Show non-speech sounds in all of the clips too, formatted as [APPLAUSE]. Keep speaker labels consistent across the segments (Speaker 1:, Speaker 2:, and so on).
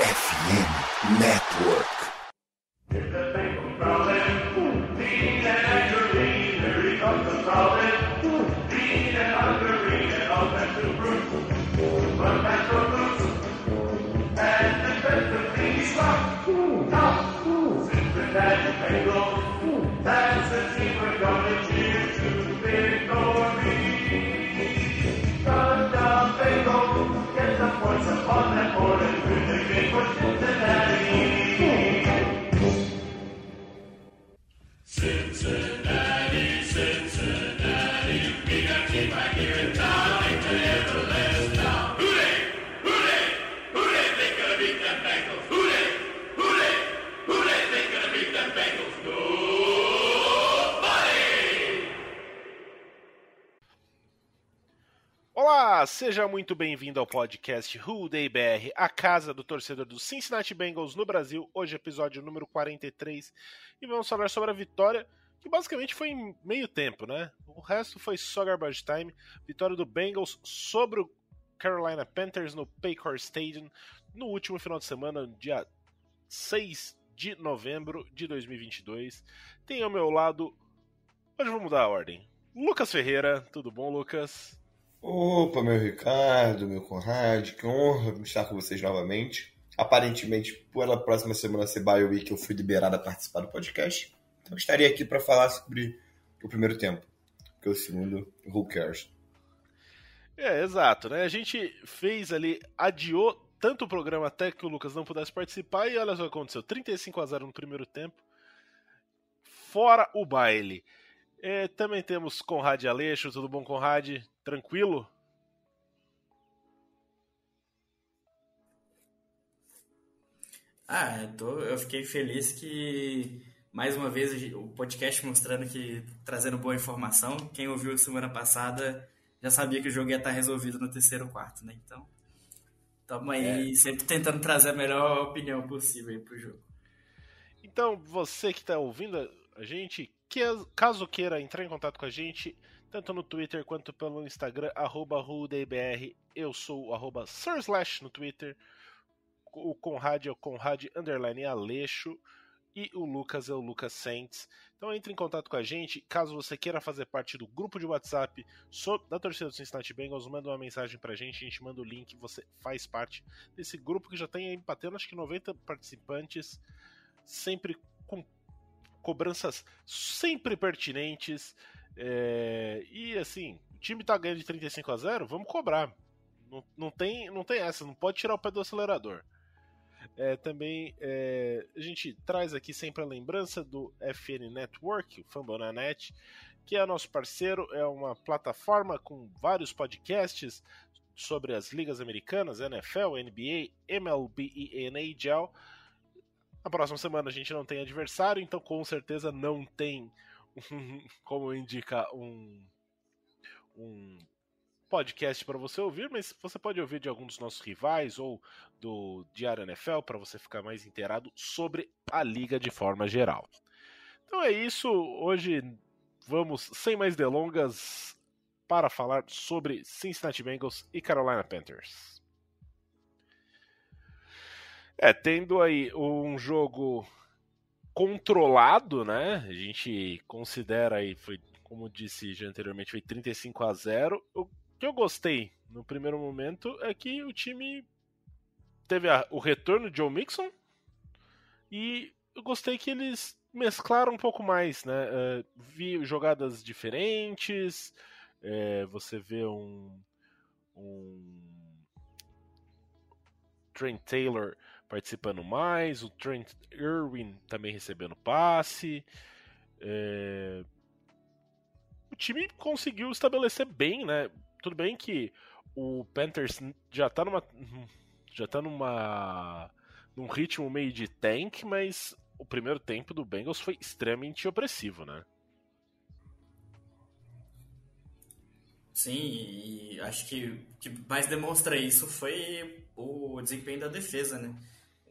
Speaker 1: FM Network.
Speaker 2: Olá, seja muito bem-vindo ao podcast Who Day BR, a casa do torcedor do Cincinnati Bengals no Brasil. Hoje, episódio número 43, e vamos falar sobre a vitória, que basicamente foi em meio tempo, né? O resto foi só garbage time. Vitória do Bengals sobre o Carolina Panthers no Paycor Stadium no último final de semana, dia 6 de novembro de 2022. Tem ao meu lado, hoje vou mudar a ordem. Lucas Ferreira, tudo bom, Lucas?
Speaker 3: Opa, meu Ricardo, meu Conrad, que honra estar com vocês novamente. Aparentemente, pela próxima semana ser Bio Week, eu fui liberado a participar do podcast. Então, estarei aqui para falar sobre o primeiro tempo, que é o segundo, who cares?
Speaker 2: É, exato, né? A gente fez ali, adiou tanto o programa até que o Lucas não pudesse participar e olha só o que aconteceu: 35 a 0 no primeiro tempo, fora o baile. É, também temos Conrad Aleixo, tudo bom, Conrad? Tranquilo?
Speaker 4: Ah, eu, tô, eu fiquei feliz que mais uma vez o podcast mostrando que trazendo boa informação. Quem ouviu semana passada já sabia que o jogo ia estar resolvido no terceiro quarto, né? Então, estamos aí é. sempre tentando trazer a melhor opinião possível para o jogo.
Speaker 2: Então, você que está ouvindo a gente, que, caso queira entrar em contato com a gente, tanto no Twitter quanto pelo Instagram, arroba RudeBR, eu sou arroba Surslash no Twitter, o Conrad é o Conrad Underline Aleixo e o Lucas é o Lucas Saints. Então entre em contato com a gente, caso você queira fazer parte do grupo de WhatsApp da torcida do Cincinnati Bengals, manda uma mensagem pra gente, a gente manda o link, você faz parte desse grupo que já tem aí batendo acho que 90 participantes, sempre cobranças sempre pertinentes. É, e assim, o time tá ganhando de 35 a 0, vamos cobrar. Não, não, tem, não tem essa, não pode tirar o pé do acelerador. É, também é, a gente traz aqui sempre a lembrança do FN Network, o Fambonanet, que é nosso parceiro, é uma plataforma com vários podcasts sobre as ligas americanas, NFL, NBA, MLB e NHL. Na próxima semana a gente não tem adversário, então com certeza não tem, um, [LAUGHS] como indica, um, um podcast para você ouvir, mas você pode ouvir de algum dos nossos rivais ou do Diário NFL para você ficar mais inteirado sobre a liga de forma geral. Então é isso, hoje vamos, sem mais delongas, para falar sobre Cincinnati Bengals e Carolina Panthers. É, tendo aí um jogo controlado, né? A gente considera aí, foi, como disse já anteriormente, foi 35 a 0. O que eu gostei no primeiro momento é que o time teve a, o retorno de Joe Mixon e eu gostei que eles mesclaram um pouco mais, né? Uh, vi jogadas diferentes, é, você vê um, um Trent Taylor participando mais, o Trent Irwin também recebendo passe. É... O time conseguiu estabelecer bem, né? Tudo bem que o Panthers já tá numa já tá numa num ritmo meio de tank, mas o primeiro tempo do Bengals foi extremamente opressivo, né?
Speaker 4: Sim, e acho que o que mais demonstra isso foi o desempenho da defesa, né?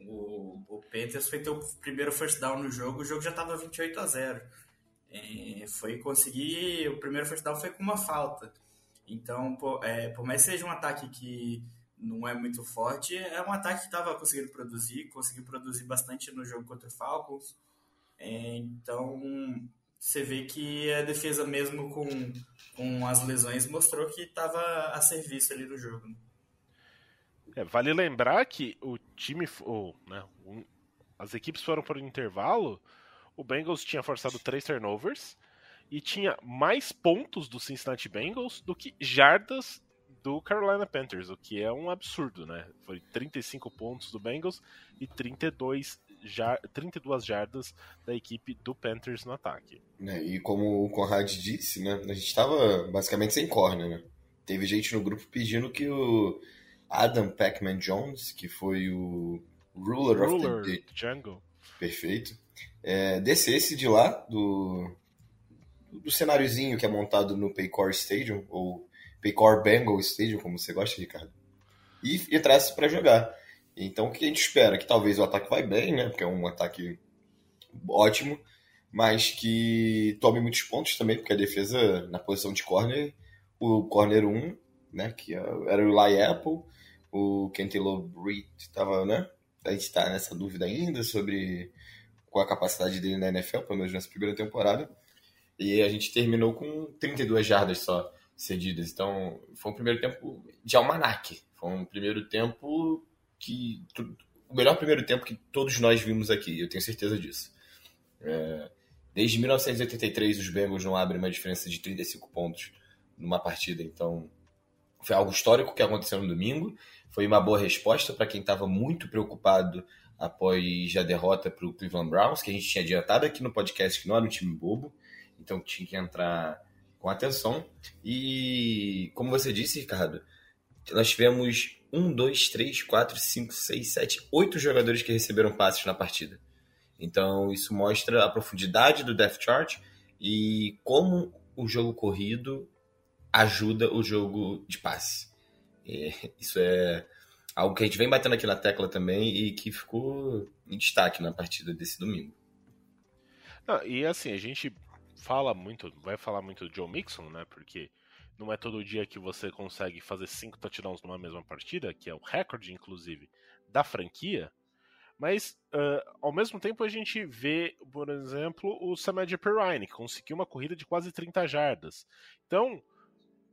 Speaker 4: O, o Panthers foi ter o primeiro first down no jogo, o jogo já estava 28 a 0. É, foi conseguir. O primeiro first down foi com uma falta. Então, por, é, por mais que seja um ataque que não é muito forte. É um ataque que estava conseguindo produzir, conseguiu produzir bastante no jogo contra o Falcons. É, então, você vê que a defesa, mesmo com, com as lesões, mostrou que estava a serviço ali no jogo. Né?
Speaker 2: É, vale lembrar que o time, ou, né, um, as equipes foram para o intervalo. O Bengals tinha forçado três turnovers e tinha mais pontos do Cincinnati Bengals do que jardas do Carolina Panthers, o que é um absurdo, né? Foi 35 pontos do Bengals e 32, jar 32 jardas da equipe do Panthers no ataque.
Speaker 3: É, e como o Conrad disse, né? A gente estava basicamente sem corner, né? Teve gente no grupo pedindo que o Adam Pac-Man Jones, que foi o Ruler,
Speaker 2: Ruler
Speaker 3: of the
Speaker 2: Jungle.
Speaker 3: Perfeito. É, descesse de lá, do, do cenáriozinho que é montado no Paycor Stadium, ou Paycor Bengal Stadium, como você gosta, Ricardo, e, e traz para jogar. Então o que a gente espera? Que talvez o ataque vai bem, né? Porque é um ataque ótimo, mas que tome muitos pontos também, porque a defesa na posição de corner, o corner 1, né? Que era o Lai Apple, o Kentelo Reed estava, né? A gente está nessa dúvida ainda sobre qual a capacidade dele na NFL, pelo menos nessa primeira temporada. E a gente terminou com 32 jardas só cedidas. Então, foi um primeiro tempo de almanac. Foi um primeiro tempo que. O melhor primeiro tempo que todos nós vimos aqui, eu tenho certeza disso. É, desde 1983, os Bengals não abrem uma diferença de 35 pontos numa partida. Então, foi algo histórico que aconteceu no domingo. Foi uma boa resposta para quem estava muito preocupado após a derrota para o Cleveland Browns, que a gente tinha adiantado aqui no podcast que não era um time bobo então tinha que entrar com atenção. E como você disse, Ricardo, nós tivemos um, dois, três, quatro, cinco, seis, sete, oito jogadores que receberam passes na partida. Então isso mostra a profundidade do depth chart e como o jogo corrido ajuda o jogo de passe. E isso é algo que a gente vem batendo aqui na tecla também e que ficou em destaque na partida desse domingo.
Speaker 2: Não, e assim, a gente fala muito, vai falar muito do Joe Mixon, né? Porque não é todo dia que você consegue fazer cinco touchdowns numa mesma partida, que é o recorde, inclusive, da franquia. Mas, uh, ao mesmo tempo, a gente vê, por exemplo, o Samaje Perrine, que conseguiu uma corrida de quase 30 jardas. Então,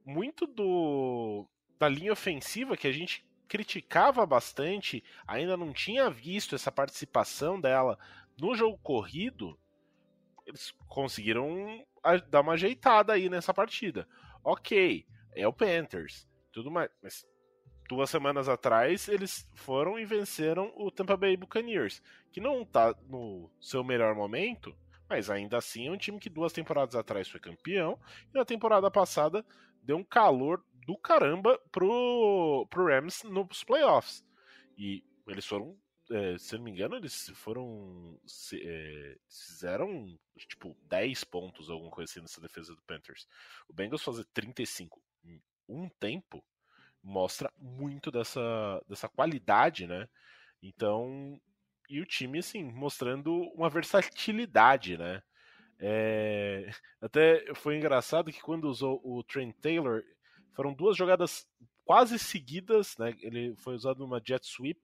Speaker 2: muito do da linha ofensiva que a gente criticava bastante, ainda não tinha visto essa participação dela no jogo corrido, eles conseguiram dar uma ajeitada aí nessa partida. Ok, é o Panthers, tudo mais, mas duas semanas atrás eles foram e venceram o Tampa Bay Buccaneers, que não tá no seu melhor momento, mas ainda assim é um time que duas temporadas atrás foi campeão e na temporada passada deu um calor do caramba pro, pro Rams nos playoffs. E eles foram é, se não me engano, eles foram. Se, é, fizeram tipo 10 pontos, alguma coisa assim, nessa defesa do Panthers. O Bengals fazer 35 em um tempo mostra muito dessa, dessa qualidade, né? Então. E o time, assim, mostrando uma versatilidade, né? É, [LAUGHS] até foi engraçado que quando usou o Trent Taylor, foram duas jogadas quase seguidas, né? Ele foi usado numa jet sweep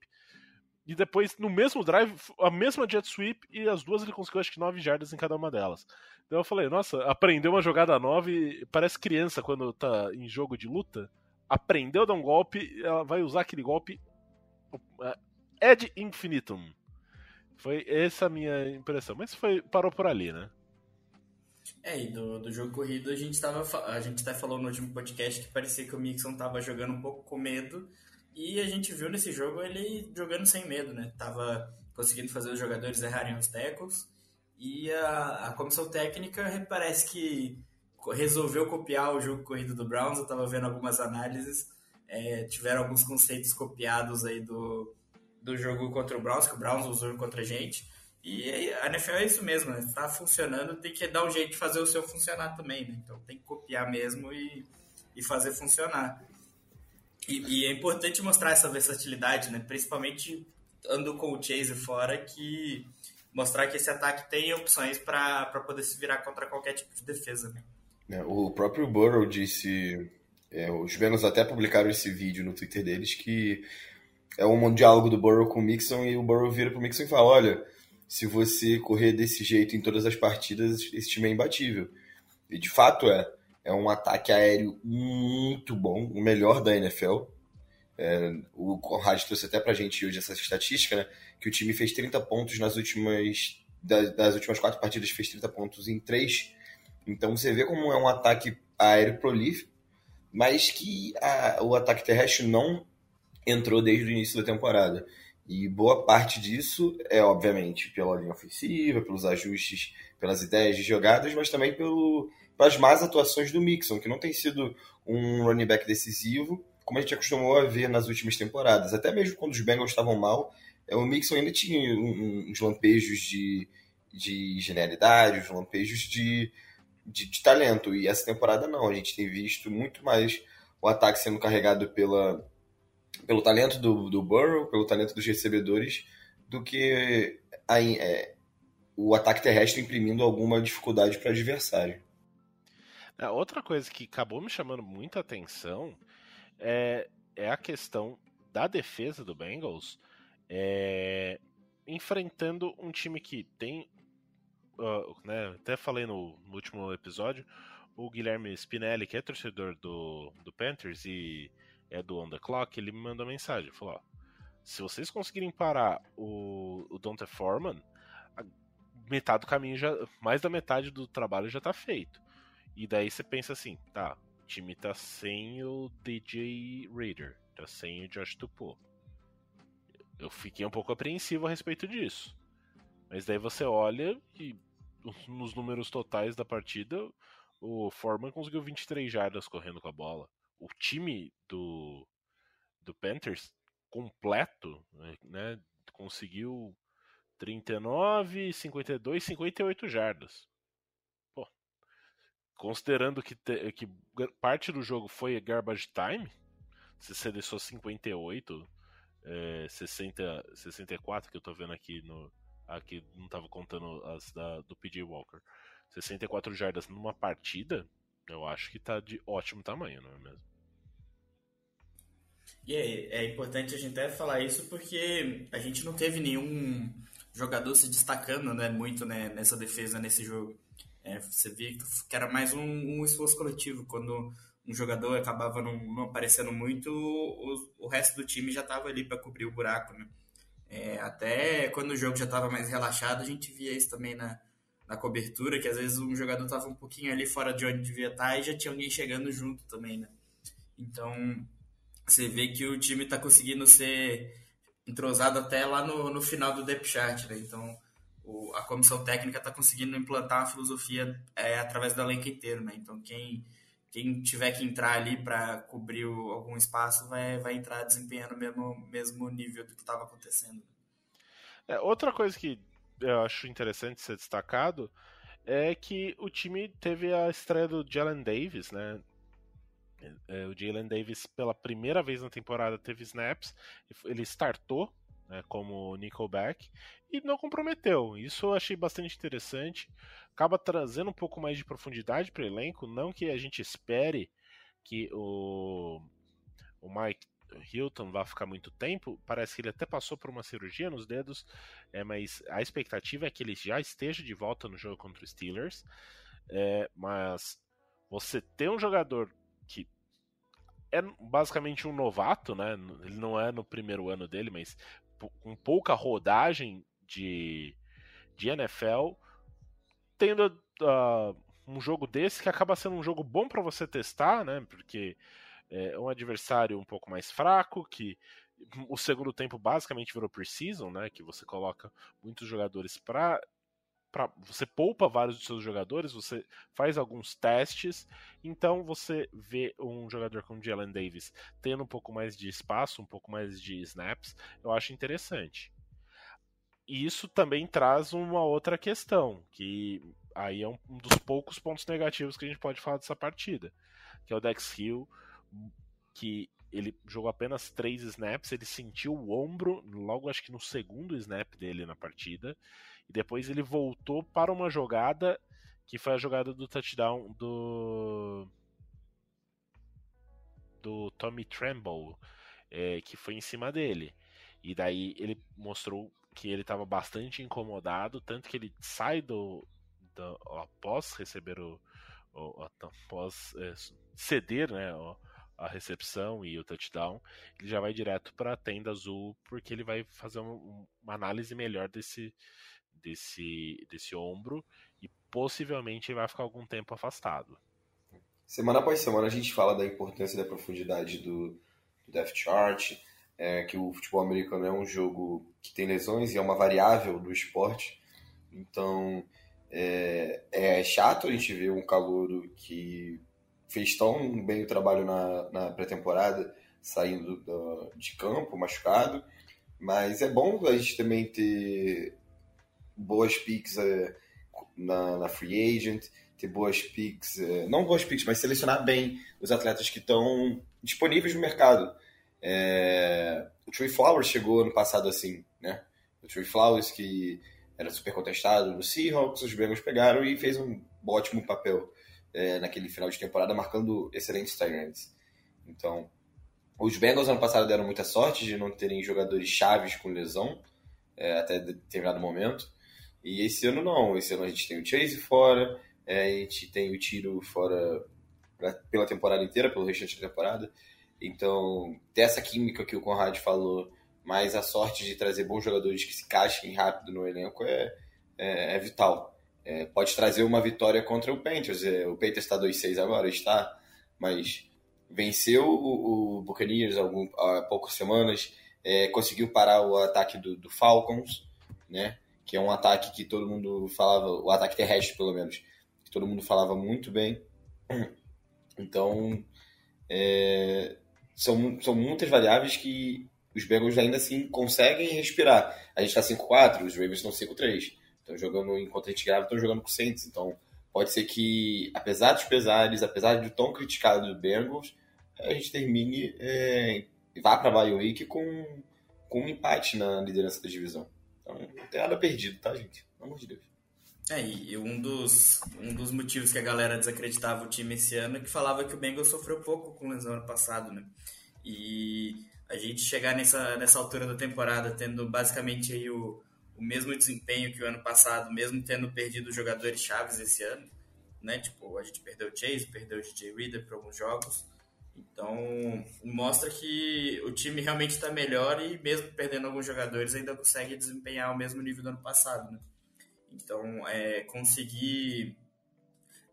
Speaker 2: e depois, no mesmo drive, a mesma jet sweep e as duas ele conseguiu acho que 9 jardas em cada uma delas. Então eu falei, nossa, aprendeu uma jogada nova e parece criança quando tá em jogo de luta. Aprendeu a dar um golpe, ela vai usar aquele golpe Ed infinitum. Foi essa a minha impressão. Mas foi parou por ali, né?
Speaker 4: É, e do, do jogo corrido a gente tava. A gente até falou no último podcast que parecia que o Mixon tava jogando um pouco com medo e a gente viu nesse jogo ele jogando sem medo, né? Tava conseguindo fazer os jogadores errarem os tackles. E a, a comissão técnica parece que resolveu copiar o jogo corrido do Browns. Eu tava vendo algumas análises. É, tiveram alguns conceitos copiados aí do, do jogo contra o Browns, que o Browns usou contra a gente. E a NFL é isso mesmo, né? Tá funcionando, tem que dar um jeito de fazer o seu funcionar também, né? Então tem que copiar mesmo e, e fazer funcionar. E, e, é importante mostrar essa versatilidade, né? Principalmente ando com o Chase fora, que mostrar que esse ataque tem opções para poder se virar contra qualquer tipo de defesa, né?
Speaker 3: É, o próprio Burrow disse É, os Bengals até publicaram esse vídeo no Twitter deles que é um diálogo do Burrow com o Mixon e o Burrow vira pro Mixon e fala: olha, se você correr desse jeito em todas as partidas, esse time é imbatível. E de fato é. É um ataque aéreo muito bom, o melhor da NFL. É, o Conrad trouxe até pra gente hoje essa estatística, né? Que o time fez 30 pontos nas últimas. Das, das últimas quatro partidas, fez 30 pontos em três. Então você vê como é um ataque aéreo prolífico, mas que a, o ataque terrestre não entrou desde o início da temporada. E boa parte disso é, obviamente, pela linha ofensiva, pelos ajustes, pelas ideias de jogadas, mas também pelo, pelas más atuações do Mixon, que não tem sido um running back decisivo, como a gente acostumou a ver nas últimas temporadas. Até mesmo quando os Bengals estavam mal, é, o Mixon ainda tinha uns lampejos de, de genialidade, uns lampejos de, de, de talento. E essa temporada não, a gente tem visto muito mais o ataque sendo carregado pela, pelo talento do, do Burrow, pelo talento dos recebedores, do que a, é, o ataque terrestre imprimindo alguma dificuldade para o adversário.
Speaker 2: É, outra coisa que acabou me chamando muita atenção é, é a questão da defesa do Bengals é, enfrentando um time que tem. Uh, né, até falei no, no, último episódio, o Guilherme Spinelli, que é torcedor do, do Panthers e é do On The Clock, ele me mandou mensagem, falou, ó, se vocês conseguirem parar o, o Dante Foreman, metade do caminho já, mais da metade do trabalho já tá feito. E daí você pensa assim, tá, o time tá sem o DJ Raider, tá sem o Josh Tupou. Eu fiquei um pouco apreensivo a respeito disso. Mas daí você olha e nos números totais da partida, o Foreman conseguiu 23 jardas correndo com a bola o time do, do Panthers completo, né, conseguiu 39, 52, 58 jardas. Pô, considerando que, te, que parte do jogo foi garbage time, se você deixou 58, é, 60, 64 que eu tô vendo aqui no aqui não tava contando as da, do PJ Walker. 64 jardas numa partida, eu acho que tá de ótimo tamanho, não é mesmo?
Speaker 4: E é, é importante a gente até falar isso porque a gente não teve nenhum jogador se destacando né, muito né, nessa defesa, nesse jogo. É, você via que era mais um, um, esforço coletivo. Quando um jogador acabava não, não aparecendo muito, o, o, resto do time já estava ali para cobrir o buraco. Né? É, até quando o jogo já estava mais relaxado, a gente via isso também na, na cobertura, que às vezes um jogador estava um pouquinho ali fora de onde devia estar tá e já tinha alguém chegando junto também. Né? Então, você vê que o time está conseguindo ser entrosado até lá no, no final do depth chart, né? Então, o, a comissão técnica está conseguindo implantar uma filosofia é, através do elenco inteiro, né? Então, quem, quem tiver que entrar ali para cobrir o, algum espaço vai, vai entrar desempenhando o mesmo, mesmo nível do que estava acontecendo.
Speaker 2: É, outra coisa que eu acho interessante ser destacado é que o time teve a estreia do Jalen Davis, né? É, o Jalen Davis, pela primeira vez na temporada, teve snaps. Ele startou né, como nickelback e não comprometeu. Isso eu achei bastante interessante. Acaba trazendo um pouco mais de profundidade para o elenco. Não que a gente espere que o, o Mike Hilton vá ficar muito tempo. Parece que ele até passou por uma cirurgia nos dedos, é, mas a expectativa é que ele já esteja de volta no jogo contra os Steelers. É, mas você ter um jogador é basicamente um novato, né? Ele não é no primeiro ano dele, mas com pouca rodagem de, de NFL, tendo uh, um jogo desse que acaba sendo um jogo bom para você testar, né? Porque é um adversário um pouco mais fraco, que o segundo tempo basicamente virou pre-season, né? Que você coloca muitos jogadores para pra, você poupa vários dos seus jogadores, você faz alguns testes, então você vê um jogador como Jalen Davis tendo um pouco mais de espaço, um pouco mais de snaps, eu acho interessante. E isso também traz uma outra questão, que aí é um dos poucos pontos negativos que a gente pode falar dessa partida, que é o Dex Hill, que ele jogou apenas três snaps, ele sentiu o ombro logo acho que no segundo snap dele na partida, e depois ele voltou para uma jogada que foi a jogada do touchdown do. do Tommy Tremble, é, que foi em cima dele. E daí ele mostrou que ele estava bastante incomodado, tanto que ele sai do, do após receber o, o após é, ceder, né, o, a recepção e o touchdown, ele já vai direto para a tenda azul porque ele vai fazer um, uma análise melhor desse desse desse ombro e possivelmente vai ficar algum tempo afastado.
Speaker 3: Semana após semana a gente fala da importância da profundidade do, do depth chart, é, que o futebol americano é um jogo que tem lesões e é uma variável do esporte. Então é, é chato a gente ver um calouro que fez tão bem o trabalho na, na pré-temporada, saindo do, de campo, machucado. Mas é bom a gente também ter boas picks é, na, na free agent, ter boas picks, é, não boas picks, mas selecionar bem os atletas que estão disponíveis no mercado. É, o Trey Flowers chegou ano passado assim, né? O Trey Flowers que era super contestado no Seahawks, os Bengals pegaram e fez um ótimo papel naquele final de temporada, marcando excelentes tight Então, os Bengals ano passado deram muita sorte de não terem jogadores chaves com lesão é, até determinado momento. E esse ano não. Esse ano a gente tem o Chase fora, é, a gente tem o Tiro fora pela temporada inteira, pelo restante da temporada. Então, ter essa química que o Conrad falou, mais a sorte de trazer bons jogadores que se encaixem rápido no elenco é, é, é vital. É, pode trazer uma vitória contra o Panthers. É, o Panthers está 2-6 agora, está, mas venceu o, o Buccaneers algum, há poucas semanas, é, conseguiu parar o ataque do, do, Falcons, né? Que é um ataque que todo mundo falava, o ataque terrestre pelo menos, que todo mundo falava muito bem. Então, é, são, são muitas variáveis que os Bengals ainda assim conseguem respirar. A gente está 5-4, os Ravens estão 5-3. Estão jogando, enquanto a gente grava, estão jogando com Saints. Então, pode ser que, apesar dos pesares, apesar de tão criticado do Bengals, a gente termine é, vá para a bye week com, com um empate na liderança da divisão. Então, não tem nada perdido, tá, gente? Pelo amor de Deus.
Speaker 4: É, e um dos, um dos motivos que a galera desacreditava o time esse ano é que falava que o Bengals sofreu pouco com lesão ano passado, né? E a gente chegar nessa, nessa altura da temporada tendo basicamente aí o, o mesmo desempenho que o ano passado, mesmo tendo perdido jogadores chaves esse ano, né? Tipo, a gente perdeu o Chase, perdeu o DJ Reader para alguns jogos. Então, mostra que o time realmente está melhor e mesmo perdendo alguns jogadores ainda consegue desempenhar o mesmo nível do ano passado, né? Então, é, conseguir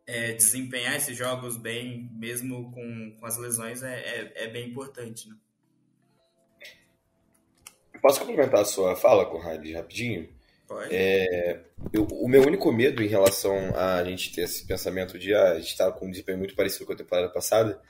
Speaker 4: é, desempenhar esses jogos bem, mesmo com, com as lesões, é, é, é bem importante, né?
Speaker 3: Posso complementar a sua fala, Conrad, rapidinho?
Speaker 4: Pode.
Speaker 3: É, eu, o meu único medo em relação a gente ter esse pensamento de ah, a gente estar tá com um desempenho muito parecido com a temporada passada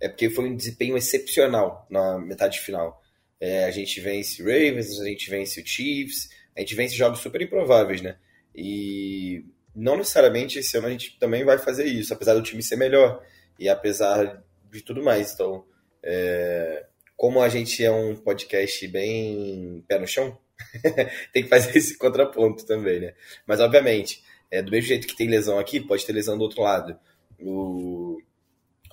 Speaker 3: é porque foi um desempenho excepcional na metade final. É, a gente vence Ravens, a gente vence o Chiefs, a gente vence jogos super improváveis, né? E não necessariamente esse ano a gente também vai fazer isso, apesar do time ser melhor e apesar de tudo mais. Então, é, como a gente é um podcast bem pé no chão, [LAUGHS] tem que fazer esse contraponto também, né? Mas, obviamente, é, do mesmo jeito que tem lesão aqui, pode ter lesão do outro lado. O,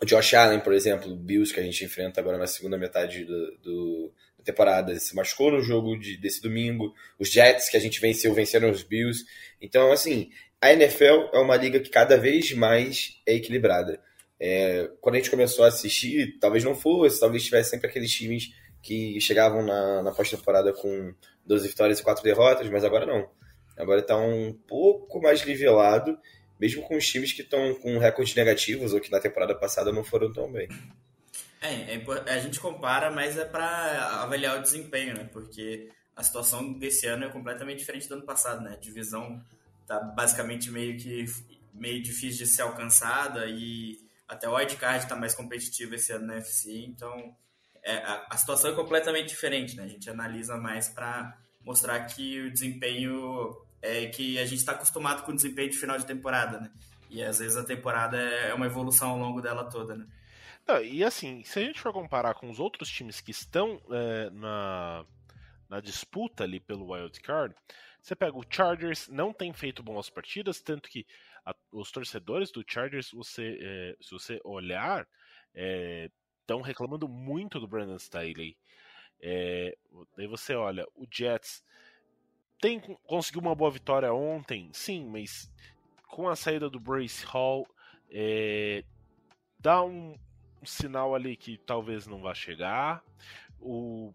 Speaker 3: o Josh Allen, por exemplo, o Bills que a gente enfrenta agora na segunda metade do, do da temporada, se machucou no jogo de, desse domingo. Os Jets que a gente venceu, venceram os Bills. Então, assim, a NFL é uma liga que cada vez mais é equilibrada. É, quando a gente começou a assistir, talvez não fosse, talvez tivesse sempre aqueles times que chegavam na, na pós-temporada com 12 vitórias e 4 derrotas, mas agora não. Agora está um pouco mais nivelado, mesmo com os times que estão com recordes negativos ou que na temporada passada não foram tão bem.
Speaker 4: É, é a gente compara, mas é para avaliar o desempenho, né? Porque a situação desse ano é completamente diferente do ano passado, né? A divisão tá basicamente meio que meio difícil de ser alcançada e até o wildcard está mais competitivo esse ano na UFC, então é, a, a, situação é completamente diferente, né? A gente analisa mais para mostrar que o desempenho é que a gente está acostumado com o desempenho de final de temporada, né? E às vezes a temporada é uma evolução ao longo dela toda, né?
Speaker 2: Não, e assim, se a gente for comparar com os outros times que estão é, na, na disputa ali pelo wild card, você pega o Chargers, não tem feito boas partidas, tanto que a, os torcedores do Chargers, você, é, se você olhar, é, estão reclamando muito do Brandon Staley. É, daí você olha, o Jets tem conseguiu uma boa vitória ontem, sim, mas com a saída do Brace Hall, é, dá um, sinal ali que talvez não vá chegar. O,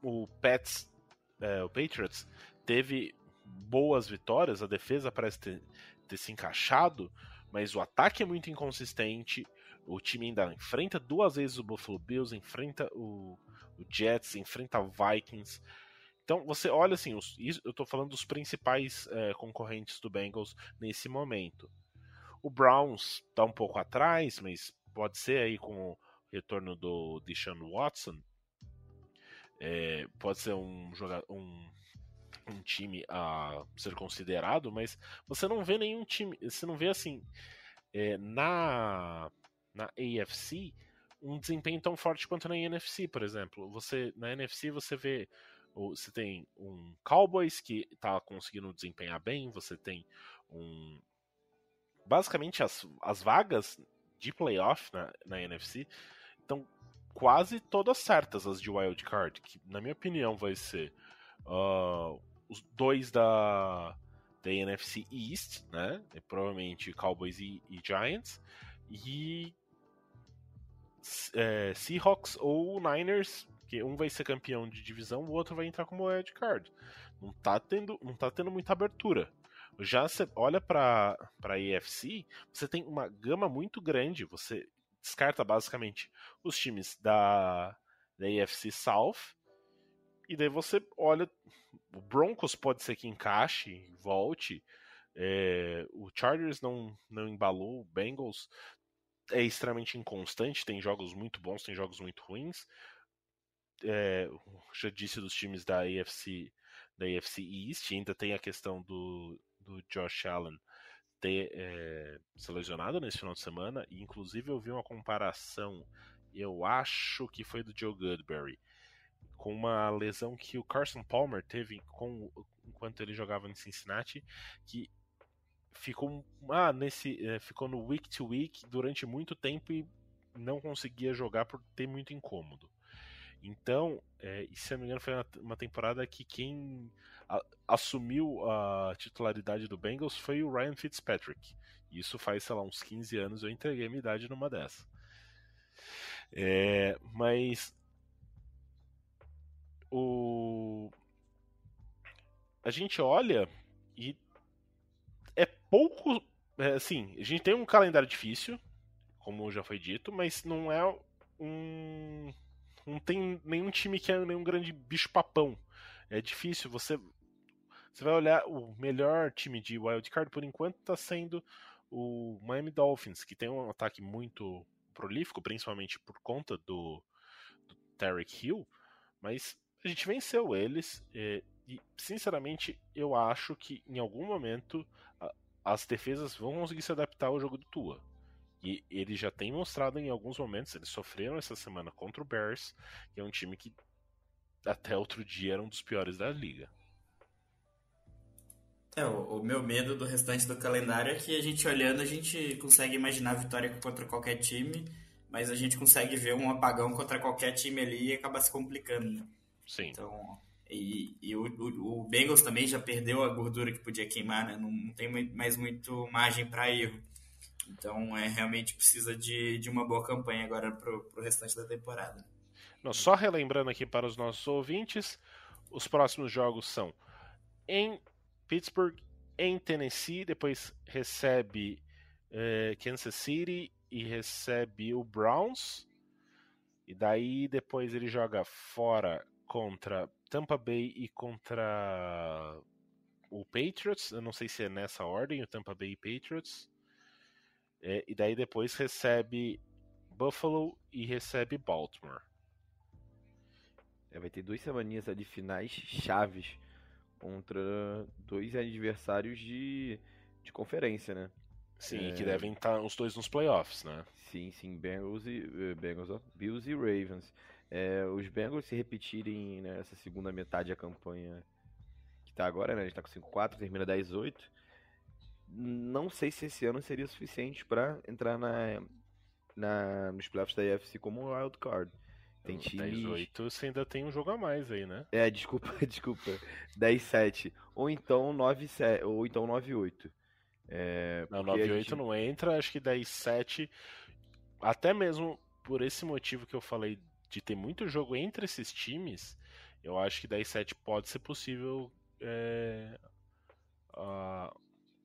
Speaker 2: o Pets, é, o Patriots, teve boas vitórias, a defesa parece ter, ter se encaixado, mas o ataque é muito inconsistente. O time ainda enfrenta duas vezes o Buffalo Bills, enfrenta o, o Jets, enfrenta Vikings. Então você olha assim, os, eu estou falando dos principais é, concorrentes do Bengals nesse momento. O Browns está um pouco atrás, mas pode ser aí com o retorno do Deshaun Watson. É, pode ser um, um, um time a ser considerado, mas você não vê nenhum time, você não vê assim é, na na AFC um desempenho tão forte quanto na NFC, por exemplo. Você na NFC você vê você tem um Cowboys que está conseguindo desempenhar bem, você tem um basicamente as, as vagas de playoff na, na NFC estão quase todas certas as de wild card, que na minha opinião vai ser uh, os dois da da NFC East, né? É provavelmente Cowboys e, e Giants e é, Seahawks ou Niners, que um vai ser campeão de divisão, o outro vai entrar como wild card. Não tá tendo, não tá tendo muita abertura. Já você olha para a EFC, você tem uma gama muito grande. Você descarta basicamente os times da, da EFC South. E daí você olha. O Broncos pode ser que encaixe, volte. É, o Chargers não, não embalou. O Bengals é extremamente inconstante. Tem jogos muito bons, tem jogos muito ruins. É, já disse dos times da AFC, da AFC East. Ainda tem a questão do, do Josh Allen ter é, se lesionado nesse final de semana, e inclusive eu vi uma comparação, eu acho que foi do Joe Goodberry, com uma lesão que o Carson Palmer teve com, enquanto ele jogava em Cincinnati, que ficou ah, nesse é, ficou no week to week durante muito tempo e não conseguia jogar por ter muito incômodo. Então, é, se não me engano, foi uma temporada que quem a, assumiu a titularidade do Bengals foi o Ryan Fitzpatrick. Isso faz, sei lá, uns 15 anos eu entreguei a minha idade numa dessa. É, mas o a gente olha e é pouco, é, assim, a gente tem um calendário difícil, como já foi dito, mas não é um não tem nenhum time que é nenhum grande bicho papão. É difícil. Você, você vai olhar o melhor time de wildcard por enquanto está sendo o Miami Dolphins, que tem um ataque muito prolífico, principalmente por conta do, do Tarek Hill, mas a gente venceu eles e, e, sinceramente eu acho que em algum momento as defesas vão conseguir se adaptar ao jogo do Tua. E ele já tem mostrado em alguns momentos, eles sofreram essa semana contra o Bears, que é um time que até outro dia era um dos piores da liga.
Speaker 4: É, o, o, meu medo do restante do calendário é que a gente olhando, a gente consegue imaginar a vitória contra qualquer time, mas a gente consegue ver um apagão contra qualquer time ali e acaba se complicando, né?
Speaker 2: Sim.
Speaker 4: Então, e, e o, o, o, Bengals também já perdeu a gordura que podia queimar, né? Não, não tem mais muito margem para erro. Então, é, realmente precisa de, de uma boa campanha agora para o restante da temporada.
Speaker 2: Não, só relembrando aqui para os nossos ouvintes, os próximos jogos são em Pittsburgh, em Tennessee, depois recebe é, Kansas City e recebe o Browns. E daí depois ele joga fora contra Tampa Bay e contra o Patriots. Eu não sei se é nessa ordem, o Tampa Bay e Patriots. É, e daí depois recebe Buffalo e recebe Baltimore.
Speaker 1: É, vai ter duas semaninhas ali finais chaves contra dois adversários de, de conferência, né?
Speaker 2: Sim, é... que devem estar os dois nos playoffs, né?
Speaker 1: Sim, sim, Bengals e uh, Bengals, Bills e Ravens. É, os Bengals se repetirem nessa né, segunda metade da campanha que está agora, né? A gente está com 5-4, termina 10-8 não sei se esse ano seria suficiente para entrar na,
Speaker 3: na, nos playoffs da AFC como wild card. Tem times...
Speaker 2: 10-8 você ainda tem um jogo a mais aí, né?
Speaker 3: É, desculpa, [LAUGHS] desculpa. 10-7. Ou então 9-7, ou então 9-8. É,
Speaker 2: Não,
Speaker 3: porque a
Speaker 2: 9-8
Speaker 3: gente-
Speaker 2: não entra, acho que 10-7. Até mesmo por esse motivo que eu falei de ter muito jogo entre esses times, eu acho que 10-7 pode ser possível é, a-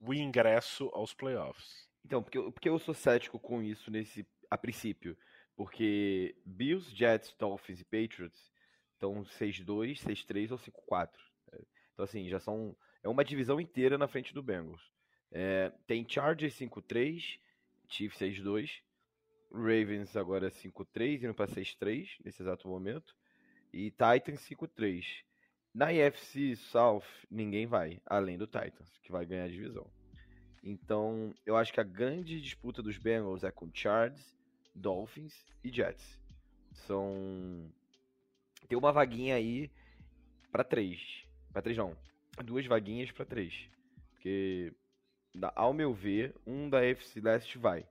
Speaker 2: o ingresso aos playoffs.
Speaker 3: Então, porque, eu- porque eu sou cético com isso nesse a princípio. Porque Bills, Jets, Dolphins e Patriots estão 6-2, 6-3 ou 5-4. É, Então, assim, já são. É uma divisão inteira na frente do Bengals. É, tem Chargers 5-3, Chiefs 6-2, Ravens agora 5-3, indo para 6-3 nesse exato momento. E Titans 5-3. Na AFC South, ninguém vai, além do Titans, que vai ganhar a divisão. Então, eu acho que a grande disputa dos Bengals é com Chargers, Dolphins e Jets. São. Tem uma vaguinha aí pra três. Pra três não. Duas vaguinhas pra três. Porque, ao meu ver, um da FC Leste vai.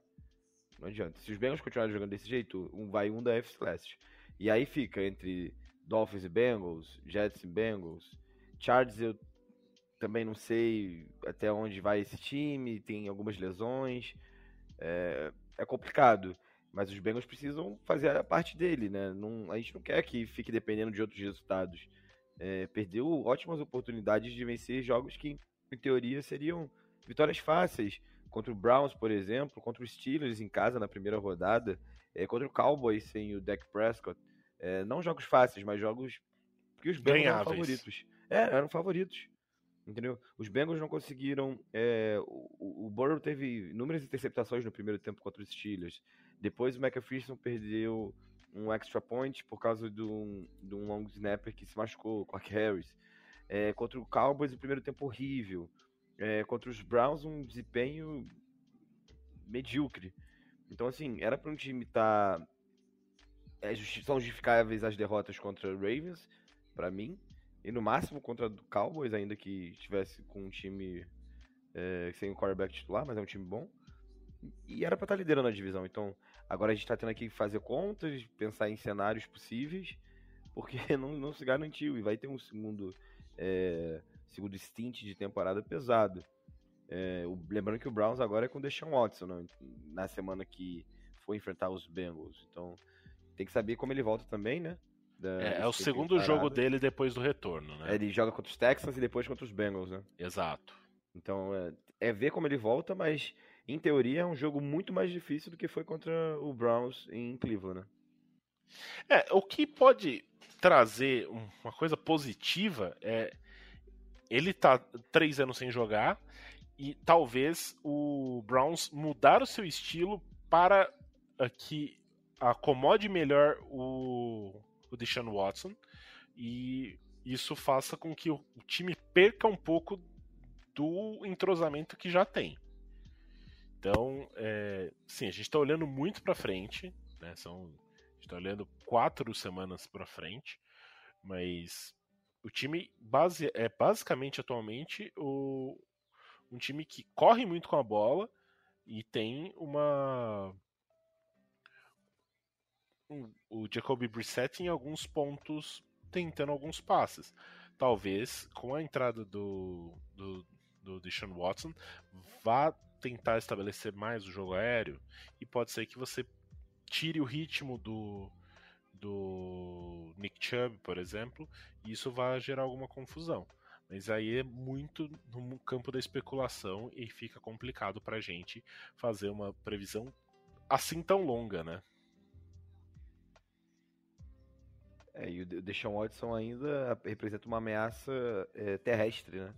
Speaker 3: Não adianta. Se os Bengals continuarem jogando desse jeito, um vai um da FC Leste. E aí fica entre Dolphins e Bengals, Jets e Bengals. Chargers eu também não sei até onde vai esse time, tem algumas lesões. É, é complicado. Mas os Bengals precisam fazer a parte dele, né? Não, a gente não quer que fique dependendo de outros resultados. É, perdeu ótimas oportunidades de vencer jogos que, em teoria, seriam vitórias fáceis. Contra o Browns, por exemplo, contra os Steelers em casa na primeira rodada, é, contra o Cowboys sem o Dak Prescott. É, não jogos fáceis, mas jogos que os Bengals eram favoritos. É, eram favoritos. Entendeu? Os Bengals não conseguiram. é, o, o Burrow teve inúmeras interceptações no primeiro tempo contra os Steelers. Depois o McPherson perdeu um extra point por causa de um, de um long snapper que se machucou, Clark Harris. É, contra o Cowboys, o primeiro tempo horrível. É, contra os Browns, um desempenho medíocre. Então, assim, era para um time estar. É, são justificáveis as derrotas contra o Ravens, para mim. E no máximo contra o Cowboys, ainda que estivesse com um time é, sem o quarterback titular, mas é um time bom. E era pra estar liderando a divisão. Então, agora a gente tá tendo aqui que fazer contas, pensar em cenários possíveis, [LAUGHS] porque não, não se garantiu. E vai ter um segundo, é, segundo stint de temporada pesado. É, o- lembrando que o Browns agora é com o Deshaun Watson, né, na semana que for enfrentar os Bengals. Então, tem que saber como ele volta também, né? da-
Speaker 2: É, é o segundo jogo dele depois do retorno, né?
Speaker 3: É, Ele joga contra os Texans e depois contra os Bengals, né?
Speaker 2: Exato.
Speaker 3: Então, é, é ver como ele volta, mas em teoria é um jogo muito mais difícil do que foi contra o Browns em Cleveland, né?
Speaker 2: É, o que pode trazer um- uma coisa positiva é ele tá três anos sem jogar e talvez o Browns mudar o seu estilo para que acomode melhor o, o Deshaun Watson e isso faça com que o, o time perca um pouco do entrosamento que já tem. Então, é, sim, a gente está olhando muito para frente, né? São a gente tá olhando quatro semanas pra frente, mas o time base, é basicamente atualmente o, um time que corre muito com a bola e tem uma um- o Jacoby Brissett em alguns pontos tentando alguns passes. Talvez com a entrada do do, do Deshaun Watson vá tentar estabelecer mais o jogo aéreo e pode ser que você tire o ritmo do, do Nick Chubb, por exemplo, e isso vai gerar alguma confusão. Mas aí é muito no campo da especulação e fica complicado pra gente fazer uma previsão assim tão longa, né?
Speaker 3: É, e o De- Deshaun Watson ainda representa uma ameaça é, terrestre, né?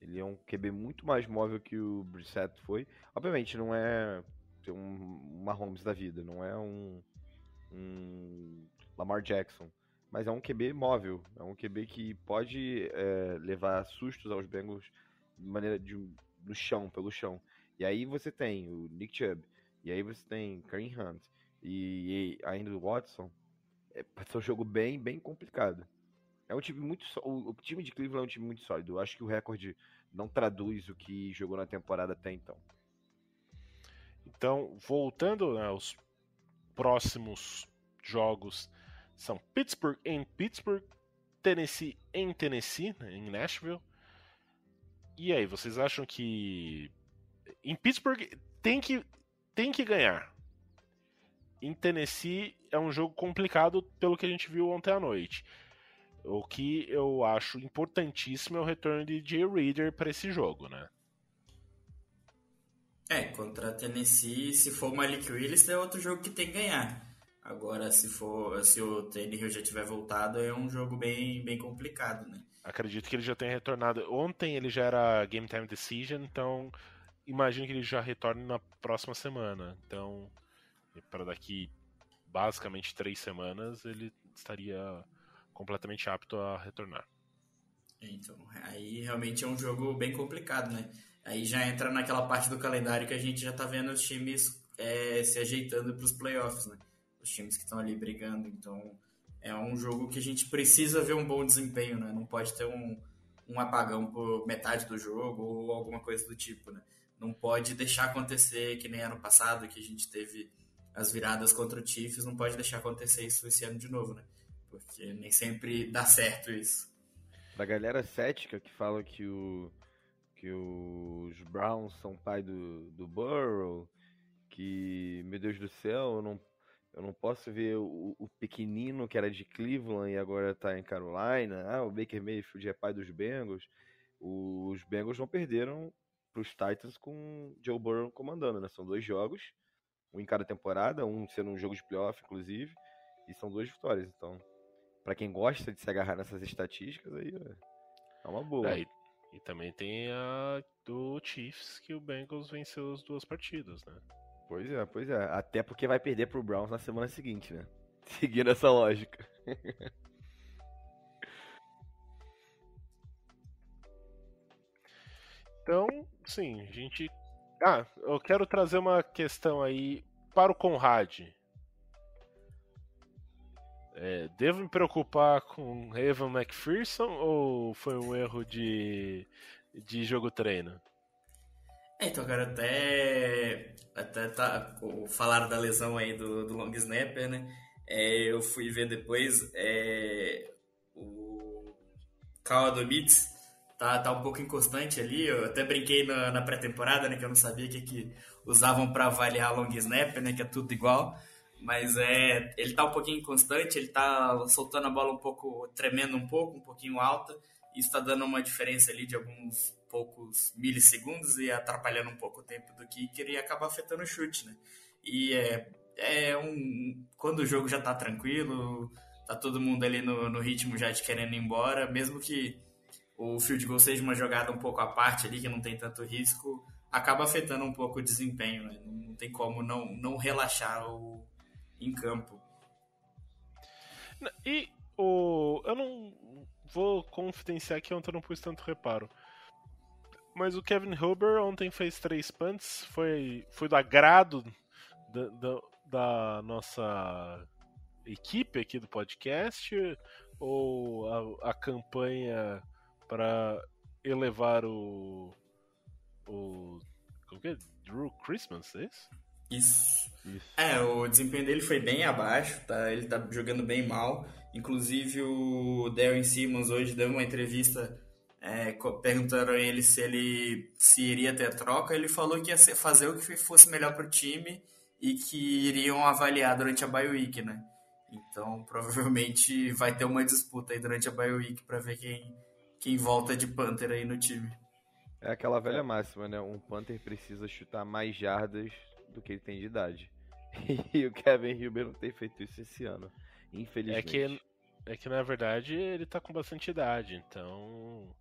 Speaker 3: Ele é um QB muito mais móvel que o Brissett foi. Obviamente, não é um Mahomes da vida, não é um, um Lamar Jackson. Mas é um QB móvel, é um QB que pode é, levar sustos aos Bengals de maneira de, no chão, pelo chão. E aí você tem o Nick Chubb, e aí você tem Kareem Hunt, e, e ainda o Watson. É, um jogo bem, bem complicado. É um time muito o time de Cleveland é um time muito sólido. Eu acho que o recorde não traduz o que jogou na temporada até então.
Speaker 2: Então, voltando né, aos próximos jogos são Pittsburgh em Pittsburgh, Tennessee em Tennessee, né, em Nashville. E aí, vocês acham que em Pittsburgh tem que tem que ganhar? Em Tennessee é um jogo complicado pelo que a gente viu ontem à noite. O que eu acho importantíssimo é o retorno de Jay Reader para esse jogo, né?
Speaker 4: É, contra Tennessee, se for o Malik Willis, é outro jogo que tem que ganhar. Agora, se for se o Tannehill já tiver voltado, é um jogo bem, bem complicado, né?
Speaker 2: Acredito que ele já tenha retornado. Ontem ele já era Game Time Decision, então imagino que ele já retorne na próxima semana. Então, para daqui basicamente três semanas, ele estaria completamente apto a retornar.
Speaker 4: Então, aí realmente é um jogo bem complicado, né? Aí já entra naquela parte do calendário que a gente já tá vendo os times é, se ajeitando para os playoffs, né? Os times que estão ali brigando. Então, é um jogo que a gente precisa ver um bom desempenho, né? Não pode ter um, um apagão por metade do jogo ou alguma coisa do tipo, né? Não pode deixar acontecer que nem ano passado, que a gente teve as viradas contra o Chiefs, não pode deixar acontecer isso esse ano de novo, né? Porque nem sempre dá certo isso.
Speaker 1: Pra galera cética que fala que, o, que os Browns são pai do, do Burrow, que, meu Deus do céu, eu não, eu não posso ver o, o pequenino que era de Cleveland e agora tá em Carolina. Ah, o Baker Mayfield é pai dos Bengals. Os Bengals não perderam pros Titans com Joe Burrow comandando, né? São dois jogos, um em cada temporada, um sendo um jogo de playoff, inclusive, e são duas vitórias. Então, para quem gosta de se agarrar nessas estatísticas, aí é uma boa. É,
Speaker 2: e, e, também tem a do Chiefs, que o Bengals venceu as duas partidas, né?
Speaker 1: Pois é, pois é. Até porque vai perder pro Browns na semana seguinte, né? [LAUGHS] Seguindo essa lógica. [LAUGHS]
Speaker 2: então, sim, a gente. Ah, eu quero trazer uma questão aí para o Conrad. É, devo me preocupar com Evan McPherson ou foi um erro de, de jogo treino?
Speaker 4: É, então, cara, até, até tá, falaram da lesão aí do, do long snapper, né? É, eu fui ver depois é, o Carl Domitz tá, tá um pouco inconstante ali. Eu até brinquei na, na pré-temporada, né? Que eu não sabia o que, que usavam para avaliar long snapper, né? Que é tudo igual. Mas é, ele tá um pouquinho inconstante, ele tá soltando a bola um pouco, tremendo um pouco, um pouquinho alta. Isso está dando uma diferença ali de alguns poucos milissegundos e atrapalhando um pouco o tempo do kicker e acaba afetando o chute, né? E é, é um. Quando o jogo já tá tranquilo, tá todo mundo ali no, no ritmo já de querendo ir embora, mesmo que o field goal seja uma jogada um pouco à parte ali, que não tem tanto risco, acaba afetando um pouco o desempenho, né? Não tem como não, não relaxar o, em campo.
Speaker 2: E o. Eu não vou confidenciar que ontem eu não pus tanto reparo. Mas o Kevin Huber ontem fez três punts, foi, foi do agrado da, da, da nossa equipe aqui do podcast ou a, a campanha para elevar o o como que é? Drew Christmas, é isso?
Speaker 4: Isso. Isso. É, o desempenho dele foi bem abaixo, tá? Ele tá jogando bem mal. Inclusive o Darren Simmons hoje deu uma entrevista é, perguntaram a ele se ele se iria ter troca. Ele falou que ia fazer o que fosse melhor para o time e que iriam avaliar durante a bye week, né? Então [LAUGHS] provavelmente vai ter uma disputa aí durante a bye week para ver quem, quem volta de Panther aí no time.
Speaker 1: É aquela velha máxima, né? Um Panther precisa chutar mais jardas do que ele tem de idade. [LAUGHS] E o Kevin Hilber não tem feito isso esse ano, infelizmente.
Speaker 2: É que, é que na verdade ele tá com bastante idade, então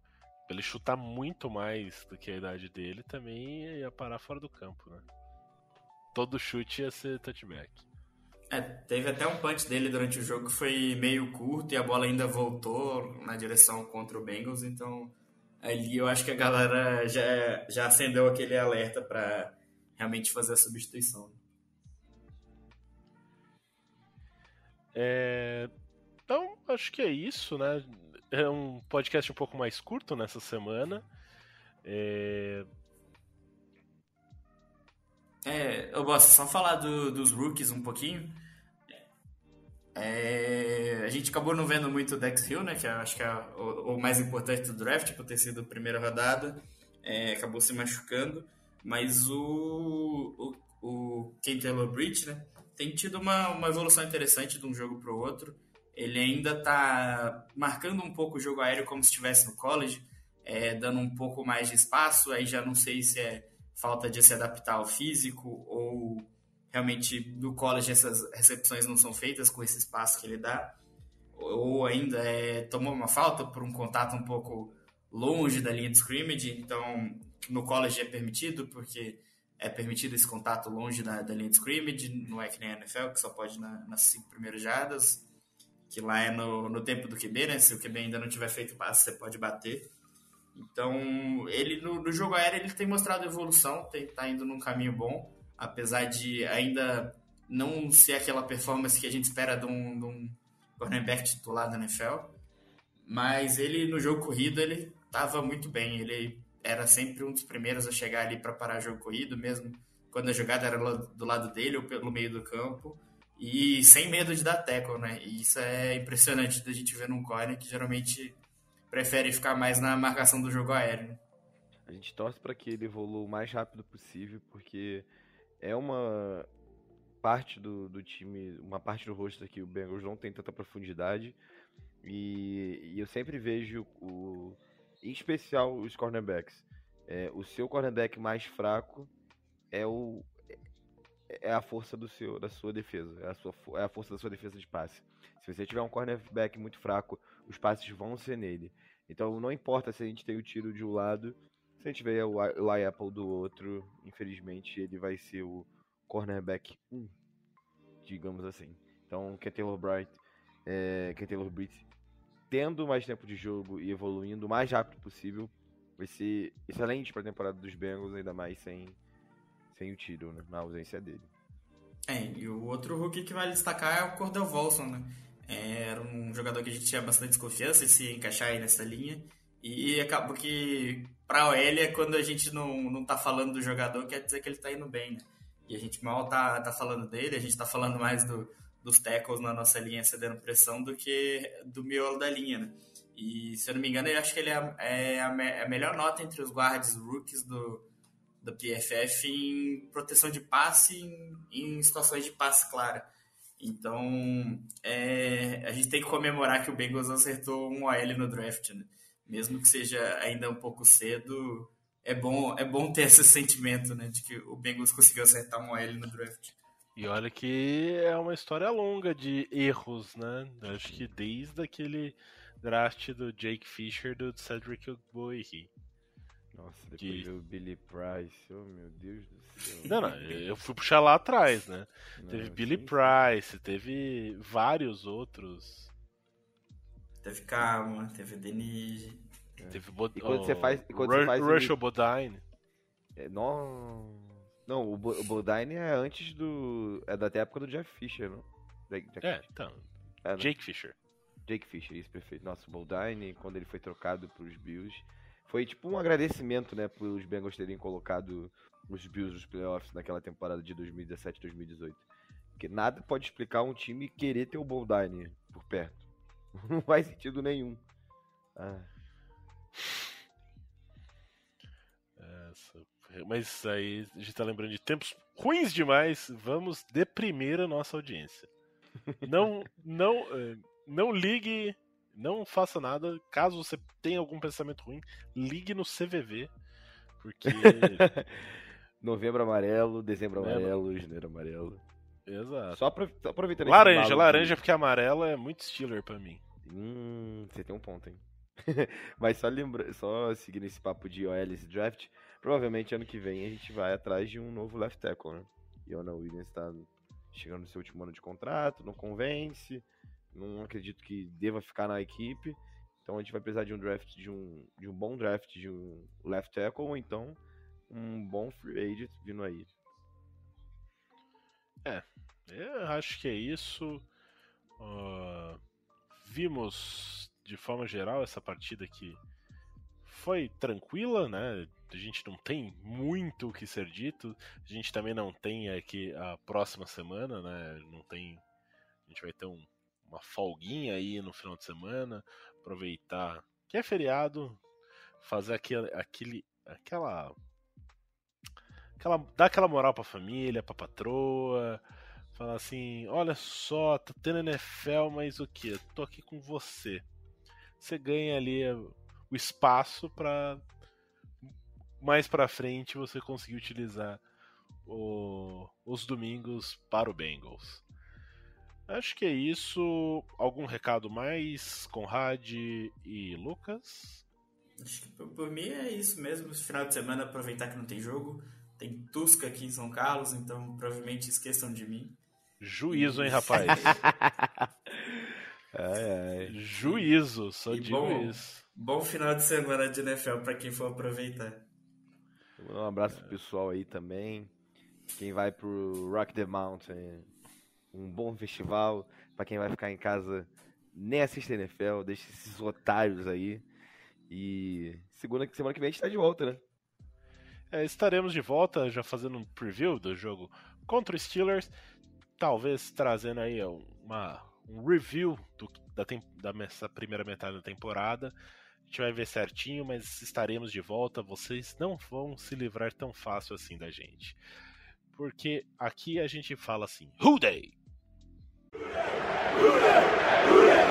Speaker 2: ele chutar muito mais do que a idade dele também ia parar fora do campo, né? Todo chute ia ser touchback.
Speaker 4: É, teve até um punch dele durante o jogo que foi meio curto e a bola ainda voltou na direção contra o Bengals, então ali eu acho que a galera já, já acendeu aquele alerta para realmente fazer a substituição.
Speaker 2: É, então, acho que é isso, né? É um podcast um pouco mais curto nessa semana. É...
Speaker 4: É, eu posso só falar do, dos rookies um pouquinho. É, a gente acabou não vendo muito o Dex Hill, né? Que eu acho que é o, o, mais importante do draft, por ter sido a primeira rodada. É, acabou se machucando. Mas o, o, o Bridge, né? Tem tido uma, uma evolução interessante de um jogo para o outro. Ele ainda está marcando um pouco o jogo aéreo como se estivesse no college, é, dando um pouco mais de espaço. Aí já não sei se é falta de se adaptar ao físico ou realmente no college essas recepções não são feitas com esse espaço que ele dá, ou ainda é, tomou uma falta por um contato um pouco longe da linha de scrimmage, então no college é permitido, porque é permitido esse contato longe da, da linha de scrimmage, não é que nem a NFL, que só pode na, nas cinco primeiras jardas, que lá é no, no tempo do QB, né? Se o QB ainda não tiver feito passe, você pode bater. Então, ele no, no jogo aéreo ele tem mostrado evolução, está indo num caminho bom apesar de ainda não ser aquela performance que a gente espera de um, de um cornerback titular da NFL. Mas ele, no jogo corrido, ele estava muito bem. Ele era sempre um dos primeiros a chegar ali para parar o jogo corrido, mesmo quando a jogada era do lado dele ou pelo meio do campo. E sem medo de dar tackle, né? E isso é impressionante da gente ver num corner que geralmente prefere ficar mais na marcação do jogo aéreo.
Speaker 3: A gente torce para que ele evolua o mais rápido possível, porque é uma parte do, do time, uma parte do rosto que o Bengals não tem tanta profundidade. E, e eu sempre vejo, o, em especial, os cornerbacks. É, o seu cornerback mais fraco é o é a força do seu, da sua defesa, é a, sua, é a força da sua defesa de passe. Se você tiver um cornerback muito fraco, os passes vão ser nele. Então não importa se a gente tem o tiro de um lado se a gente tiver o Eli Apple do outro, infelizmente ele vai ser o cornerback 1, digamos assim. Então, Ken Taylor Bright, é, Taylor tendo mais tempo de jogo e evoluindo o mais rápido possível, vai ser excelente para a temporada dos Bengals, ainda mais sem, sem o tiro, né, na ausência dele.
Speaker 4: É, e o outro rookie que vale destacar é o Cordell Volson, né? É, era um jogador que a gente tinha bastante desconfiança de se encaixar aí nessa linha. E acabou que pra OL é quando a gente não, não tá falando do jogador, quer dizer que ele tá indo bem, né? E a gente mal tá, tá falando dele, a gente tá falando mais do, dos tackles na nossa linha cedendo pressão do que do miolo da linha, né? E se eu não me engano, eu acho que ele é, é a, me, é a, melhor nota entre os guards rookies do, do PFF em proteção de passe em, em situações de passe clara. Então, é, a gente tem que comemorar que o Bengals acertou um OL no draft, né? mesmo que seja ainda um pouco cedo, é bom, é bom ter esse sentimento, né, de que o Bengals conseguiu acertar um OL no draft.
Speaker 2: E olha que é uma história longa de erros, né? Acho que desde aquele draft do Jake Fisher do Cedric Ogbuehi.
Speaker 3: Nossa, depois que... o Billy Price, oh meu Deus do céu.
Speaker 2: Não, não, eu fui puxar lá atrás, né? Não, teve Billy sim, Price, teve vários outros
Speaker 4: Teve Calma, teve Denise.
Speaker 2: É. Teve Bod
Speaker 3: e quando oh, você faz, e quando
Speaker 2: Ru
Speaker 3: você faz
Speaker 2: Russell Bodine.
Speaker 3: É, não, não o, Bo o Bodine é antes do. É da época do Jeff Fisher, não?
Speaker 2: Jack é, então. É, Jake Fisher.
Speaker 3: Jake Fisher, isso, perfeito. Nossa, o Bodine, quando ele foi trocado pros Bills, foi tipo um agradecimento, né, os Bengals terem colocado os Bills nos playoffs naquela temporada de 2017-2018. Porque nada pode explicar um time querer ter o Bodine por perto. [LAUGHS] Não faz sentido nenhum. Ah.
Speaker 2: Mas aí a gente tá lembrando de tempos ruins demais. Vamos deprimir a nossa audiência. Não, não, eh, não ligue, não faça nada. Caso você tenha algum pensamento ruim, ligue no CVV, porque [LAUGHS]
Speaker 3: novembro amarelo, dezembro amarelo, janeiro amarelo.
Speaker 2: Exato.
Speaker 3: Só, aproveitando
Speaker 2: Laranja, laranja, porque amarela é muito Steeler pra mim.
Speaker 3: Hum, você tem um ponto, hein? [LAUGHS] Mas só lembra, só seguindo esse papo de OLs draft, provavelmente ano que vem a gente vai atrás de um novo left tackle, né? Iona Williams está chegando no seu último ano de contrato, não convence, não acredito que deva ficar na equipe. Então a gente vai precisar de um draft, de um, de um bom draft de um left tackle, ou então um bom free agent vindo aí.
Speaker 2: É, eu acho que é isso. Uh, vimos de forma geral essa partida que foi tranquila, né? A gente não tem muito o que ser dito. A gente também não tem aqui a próxima semana, né? Não tem. A gente vai ter um, uma folguinha aí no final de semana, aproveitar que é feriado, fazer aquele, aquele aquela aquela dar aquela moral pra família, pra patroa, falar assim, olha só, tá tendo NFL, mas o que? Tô aqui com você. Você ganha ali o espaço para mais para frente você conseguir utilizar o, os domingos para o Bengals. Acho que é isso. Algum recado mais, Conrad e Lucas?
Speaker 4: Acho que por mim é isso mesmo. Esse final de semana aproveitar que não tem jogo. Tem Tusca aqui em São Carlos, então provavelmente esqueçam de mim.
Speaker 2: Juízo, hein, rapaz? [LAUGHS]
Speaker 1: é, é.
Speaker 2: Juízo, só de
Speaker 4: bom, Bom final de semana de NFL para quem for aproveitar.
Speaker 1: Um abraço pro pessoal aí também. Quem vai pro Rock the Mountain, um bom festival. Para quem vai ficar em casa, nem assiste NFL, deixa esses otários aí. E segunda semana que vem a gente tá de volta, né?
Speaker 2: É, estaremos de volta já fazendo um preview do jogo contra os Steelers, talvez trazendo aí uma, um review do, da, da primeira metade da temporada. A gente vai ver certinho, mas estaremos de volta. Vocês não vão se livrar tão fácil assim da gente. Porque aqui a gente fala assim: Who Day? Who Day? Who Day?